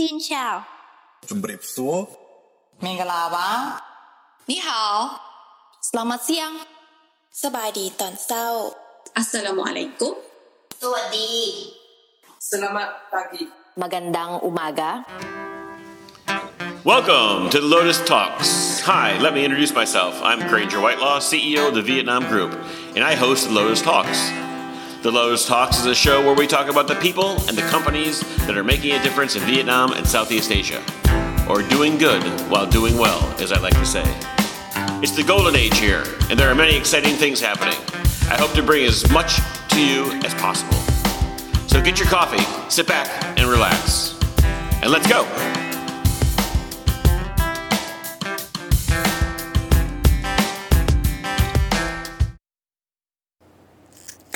Xin chào. Jom repso. Mingalawa. Ni hao. Selamat siang. Sabadi ton sao. Assalamualaikum. Sawadi. Selamat pagi. Magandang umaga. Welcome to the Lotus Talks. Hi, let me introduce myself. I'm Granger Whitelaw, CEO of the Vietnam Group, and I host the Lotus Talks the Lotus Talks is a show where we talk about the people and the companies that are making a difference in Vietnam and Southeast Asia, or doing good while doing well, as I like to say. It's the golden age here, and there are many exciting things happening. I hope to bring as much to you as possible. So get your coffee, sit back, and relax. And let's go!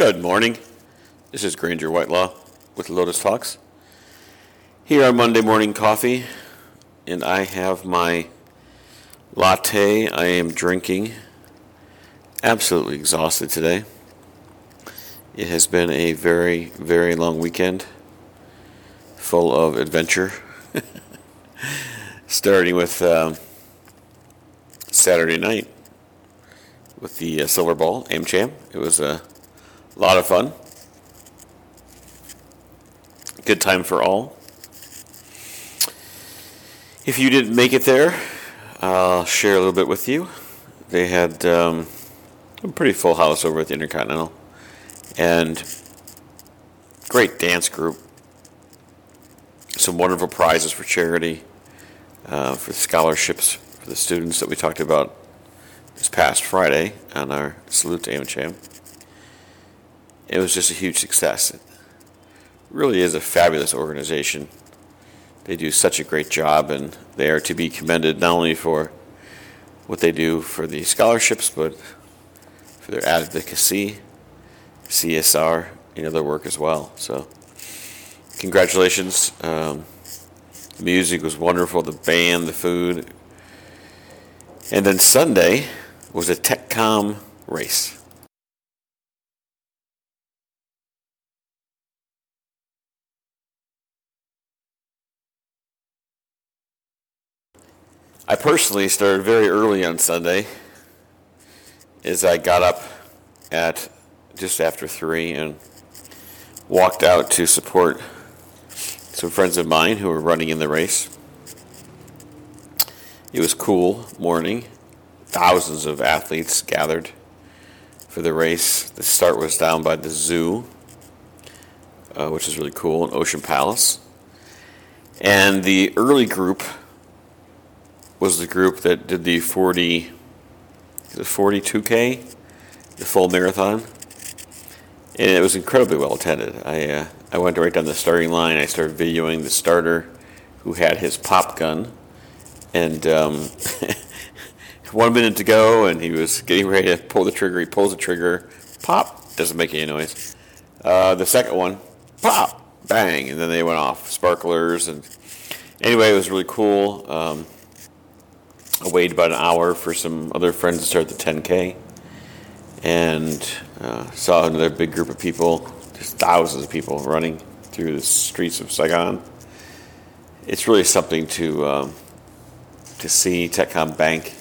Good morning. This is Granger Whitelaw with Lotus Talks. Here on Monday Morning Coffee, and I have my latte I am drinking. Absolutely exhausted today. It has been a very, very long weekend full of adventure. Starting with um, Saturday night with the uh, Silver Ball, AmCham. It was a lot of fun. Good time for all. If you didn't make it there, I'll share a little bit with you. They had um, a pretty full house over at the Intercontinental, and great dance group. Some wonderful prizes for charity, uh, for scholarships for the students that we talked about this past Friday on our salute to AmCham. It was just a huge success. It really is a fabulous organization. They do such a great job, and they are to be commended not only for what they do for the scholarships, but for their advocacy, CSR, and other work as well. So, congratulations. Um, the music was wonderful, the band, the food. And then Sunday was a TechCom race. I personally started very early on Sunday as I got up at just after 3 and walked out to support some friends of mine who were running in the race. It was cool morning. Thousands of athletes gathered for the race. The start was down by the zoo, uh, which is really cool, in Ocean Palace. And the early group was the group that did the 40, the 42K, the full marathon. And it was incredibly well attended. I, uh, I went right down the starting line. I started videoing the starter who had his pop gun. And um, one minute to go, and he was getting ready to pull the trigger. He pulls the trigger, pop, doesn't make any noise. Uh, the second one, pop, bang, and then they went off. Sparklers. And anyway, it was really cool. Um, I waited about an hour for some other friends to start the 10K and uh, saw another big group of people, just thousands of people running through the streets of Saigon. It's really something to um, to see Techcombank.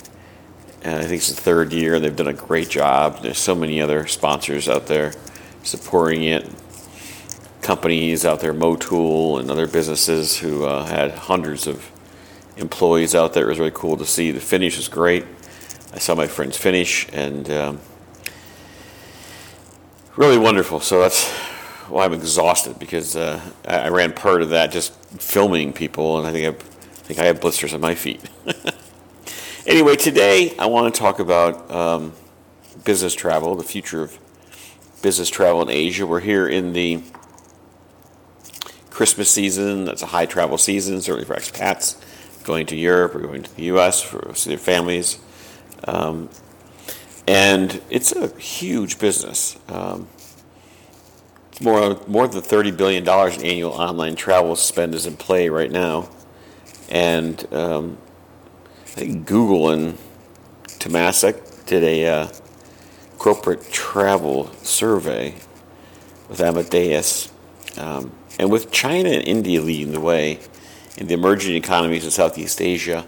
And I think it's the third year. They've done a great job. There's so many other sponsors out there supporting it. Companies out there, Motul and other businesses who uh, had hundreds of employees out there. It was really cool to see. The finish was great. I saw my friends finish, and um, really wonderful. So that's why I'm exhausted because uh, I, I ran part of that just filming people, and I think I, I think I have blisters on my feet. anyway, today I want to talk about um, business travel, the future of business travel in Asia. We're here in the Christmas season. That's a high travel season, certainly for expats going to Europe or going to the U.S. for their families. Um, and it's a huge business. Um, it's more more than thirty billion dollars in annual online travel spend is in play right now, and um, I think Google and Temasek did a uh, corporate travel survey with Amadeus, um, and with China and India leading the way, in the emerging economies in Southeast Asia.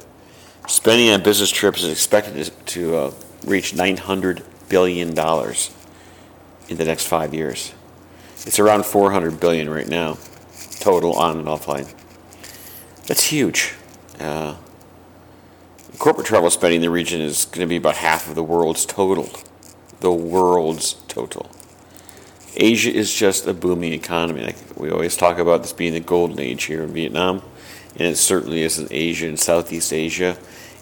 Spending on business trips is expected to uh, reach $900 billion in the next five years. It's around 400 billion right now, total on and offline. That's huge. Uh, corporate travel spending in the region is going to be about half of the world's total. The world's total. Asia is just a booming economy. Like we always talk about this being the golden age here in Vietnam, and it certainly is in Asia and Southeast Asia.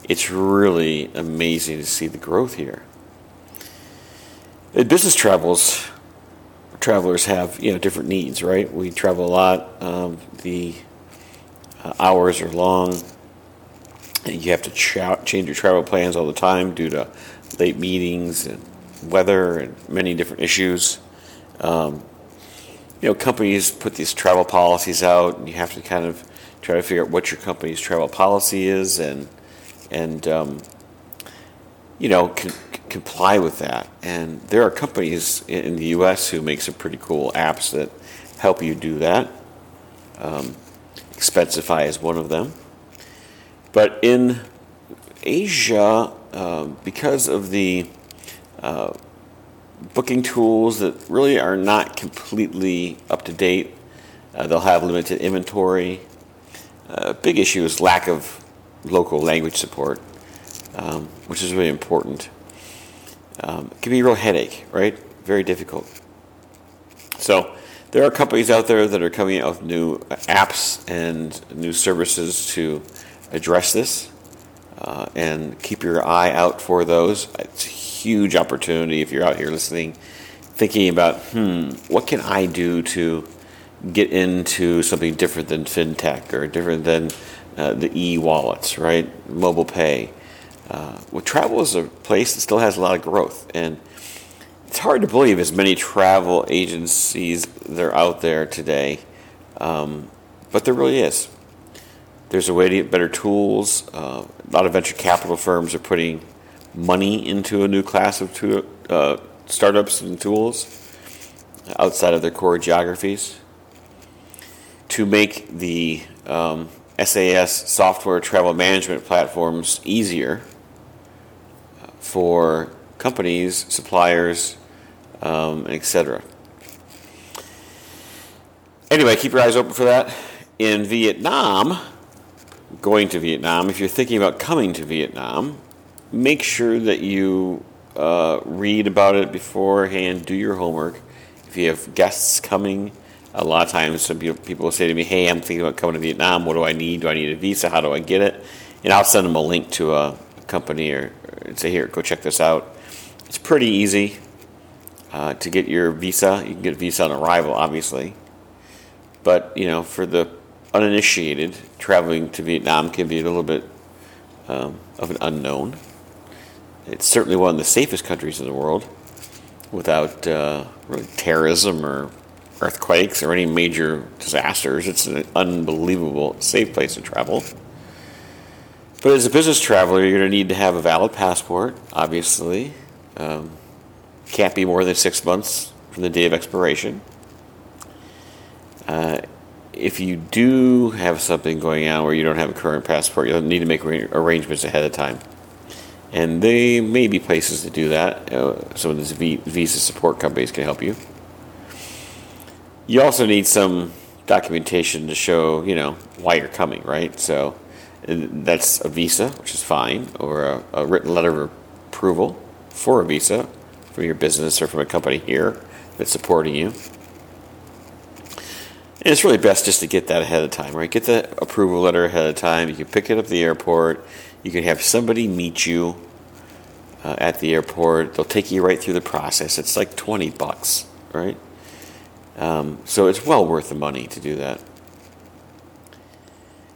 It's really amazing to see the growth here. In business travels, travelers have you know different needs, right? We travel a lot. Um, the uh, hours are long. You have to ch- change your travel plans all the time due to late meetings and weather and many different issues. Um, you know, companies put these travel policies out, and you have to kind of try to figure out what your company's travel policy is, and and um, you know, comply with that. And there are companies in the U.S. who make some pretty cool apps that help you do that. Um, Expensify is one of them. But in Asia, uh, because of the uh, booking tools that really are not completely up to date. Uh, they'll have limited inventory. A uh, big issue is lack of local language support, um, which is really important. Um, it can be a real headache, right? Very difficult. So there are companies out there that are coming out with new apps and new services to address this. Uh, and keep your eye out for those. It's a huge opportunity if you're out here listening, thinking about, hmm, what can I do to get into something different than fintech or different than uh, the e wallets, right? Mobile pay. Uh, well, travel is a place that still has a lot of growth, and it's hard to believe as many travel agencies that are out there today, um, but there really is. There's a way to get better tools. Uh, a lot of venture capital firms are putting money into a new class of to, uh, startups and tools outside of their core geographies to make the um, SaaS software travel management platforms easier for companies, suppliers, um, etc. Anyway, keep your eyes open for that. In Vietnam, going to Vietnam, if you're thinking about coming to Vietnam, make sure that you uh, read about it beforehand, do your homework. If you have guests coming, a lot of times some people will say to me, Hey, I'm thinking about coming to Vietnam. What do I need? Do I need a visa? How do I get it? And I'll send them a link to a company or, or say, Here, go check this out. It's pretty easy uh, to get your visa. You can get a visa on arrival, obviously. But, you know, for the uninitiated, traveling to Vietnam can be a little bit um, of an unknown. It's certainly one of the safest countries in the world without uh, really terrorism or earthquakes or any major disasters. It's an unbelievable safe place to travel. But as a business traveler, you're going to need to have a valid passport, obviously. Um, can't be more than six months from the day of expiration. Uh, if you do have something going on where you don't have a current passport, you'll need to make arrangements ahead of time and there may be places to do that. Uh, some of these visa support companies can help you. You also need some documentation to show, you know, why you're coming, right? So that's a visa, which is fine, or a, a written letter of approval for a visa for your business or from a company here that's supporting you. And it's really best just to get that ahead of time, right? Get the approval letter ahead of time. You can pick it up at the airport. You can have somebody meet you uh, at the airport. They'll take you right through the process. It's like 20 bucks, right? Um, so it's well worth the money to do that.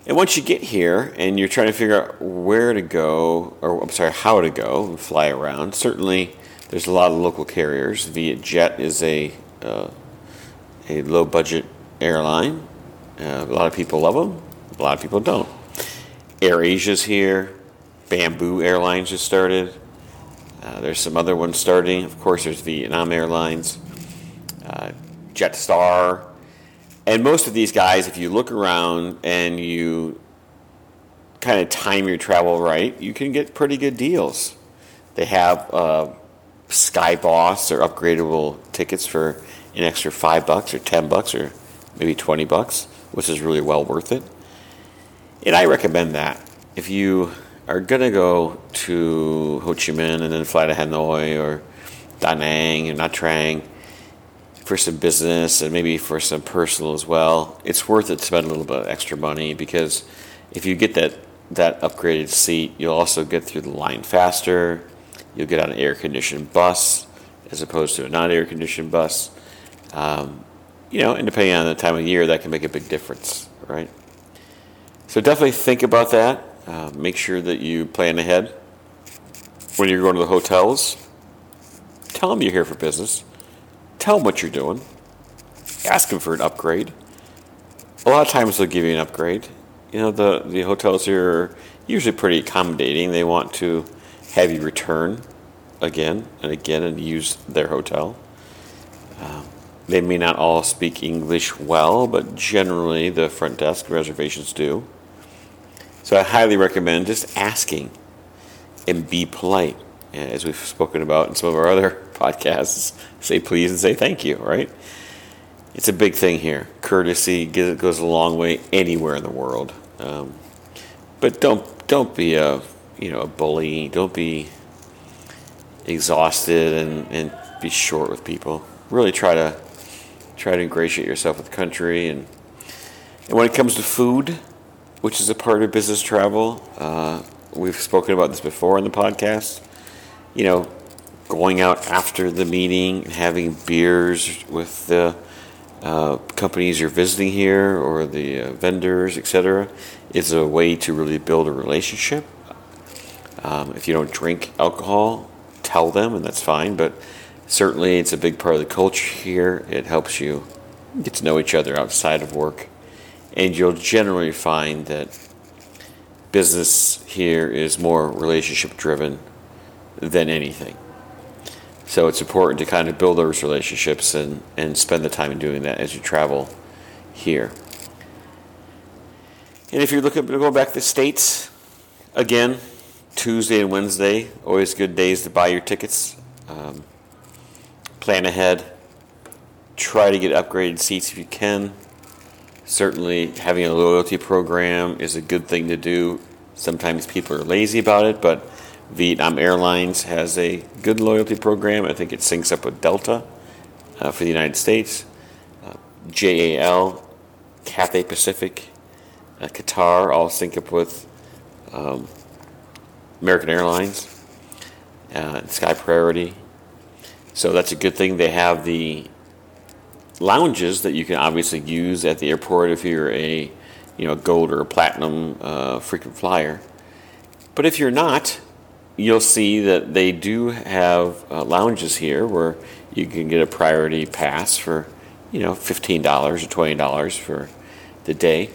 And once you get here and you're trying to figure out where to go, or I'm sorry, how to go and fly around, certainly there's a lot of local carriers. Vietjet is a uh, a low budget airline. Uh, a lot of people love them. A lot of people don't. Air Asia's here. Bamboo Airlines just started. Uh, there's some other ones starting. Of course, there's Vietnam Airlines, Jetstar. and most of these guys, if you look around and you kind of time your travel right, you can get pretty good deals. They have uh, or upgradable tickets for an extra five bucks or ten bucks or maybe twenty bucks, which is really well worth it. And I recommend that if you are gonna go to Ho Chi Minh and then fly to Hanoi or Da Nang or Nha Trang for some business and maybe for some personal as well, it's worth it to spend a little bit of extra money because if you get that that upgraded seat, you'll also get through the line faster. You'll get on an air conditioned bus as opposed to a non air conditioned bus. Um, you know, and depending on the time of year, that can make a big difference, right? So definitely think about that. Uh, make sure that you plan ahead when you're going to the hotels. Tell them you're here for business. Tell them what you're doing. Ask them for an upgrade. A lot of times they'll give you an upgrade. You know, the, the hotels here are usually pretty accommodating. They want to have you return again and again and use their hotel. Um, they may not all speak English well, but generally the front desk reservations do. So I highly recommend just asking and be polite. As we've spoken about in some of our other podcasts, say please and say thank you, right? It's a big thing here. Courtesy goes a long way anywhere in the world. Um, but don't don't be a you know a bully. Don't be exhausted and, and be short with people. Really try to try to ingratiate yourself with the country and and when it comes to food, which is a part of business travel, uh, we've spoken about this before in the podcast. You know, going out after the meeting and having beers with the uh, companies you're visiting here or the uh, vendors, etc., is a way to really build a relationship. Um, if you don't drink alcohol, tell them, and that's fine. But certainly, it's a big part of the culture here. It helps you get to know each other outside of work, and you'll generally find that business here is more relationship driven than anything. So it's important to kind of build those relationships and, and spend the time in doing that as you travel here. And if you're looking to go back to the States, again, Tuesday and Wednesday, always good days to buy your tickets. Um, plan ahead. Try to get upgraded seats if you can. Certainly, having a loyalty program is a good thing to do. Sometimes people are lazy about it, but Vietnam Airlines has a good loyalty program. I think it syncs up with Delta uh, for the United States. Uh, JAL, Cathay Pacific, uh, Qatar all sync up with um, American Airlines, uh, Sky Priority. So that's a good thing. They have the lounges that you can obviously use at the airport if you're a you know gold or a platinum uh, frequent flyer. But if you're not, you'll see that they do have uh, lounges here where you can get a priority pass for, you know, $15 or $20 for the day.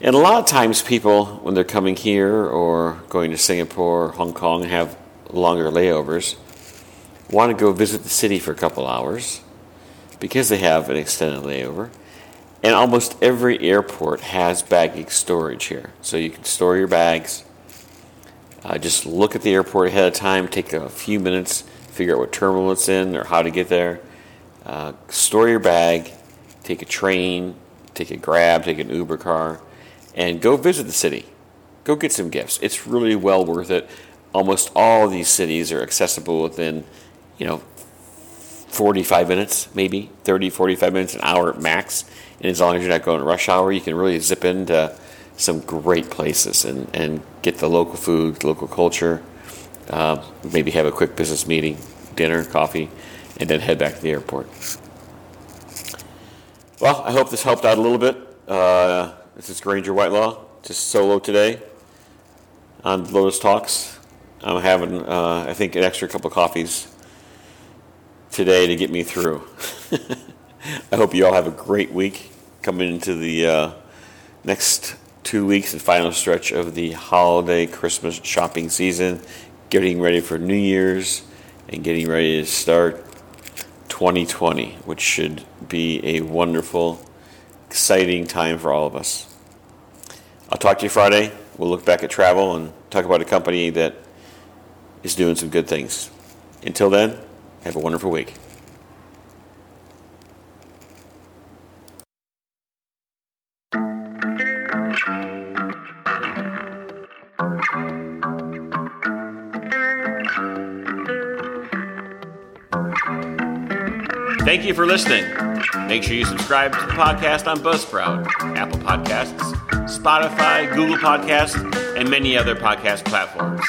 And a lot of times people, when they're coming here or going to Singapore or Hong Kong have longer layovers, want to go visit the city for a couple hours because they have an extended layover. And almost every airport has baggage storage here. So you can store your bags uh, just look at the airport ahead of time, take a few minutes, figure out what terminal it's in or how to get there. Uh, store your bag, take a train, take a grab, take an Uber car, and go visit the city. Go get some gifts. It's really well worth it. Almost all these cities are accessible within, you know, 45 minutes, maybe 30, 45 minutes, an hour max. And as long as you're not going rush hour, you can really zip into some great places and, and get the local food, local culture, uh, maybe have a quick business meeting, dinner, coffee, and then head back to the airport. Well, I hope this helped out a little bit. Uh, this is Granger Whitelaw, just solo today on Lotus Talks. I'm having, uh, I think, an extra couple of coffees today to get me through. I hope you all have a great week coming into the uh, next two weeks, the final stretch of the holiday Christmas shopping season, getting ready for New Year's and getting ready to start 2020, which should be a wonderful, exciting time for all of us. I'll talk to you Friday. We'll look back at travel and talk about a company that is doing some good things. Until then, have a wonderful week. You for listening. Make sure you subscribe to the podcast on Buzzsprout, Apple Podcasts, Spotify, Google Podcasts, and many other podcast platforms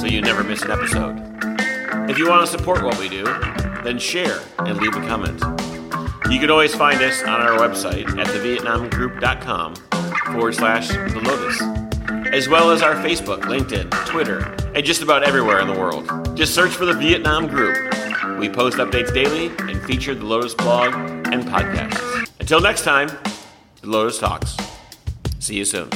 so you never miss an episode. If you want to support what we do, then share and leave a comment. You can always find us on our website at thevietnamgroup.com forward slash the lotus, as well as our Facebook, LinkedIn, Twitter, and just about everywhere in the world. Just search for the Vietnam Group. We post updates daily and feature the Lotus blog and podcasts. Until next time, the Lotus Talks. See you soon.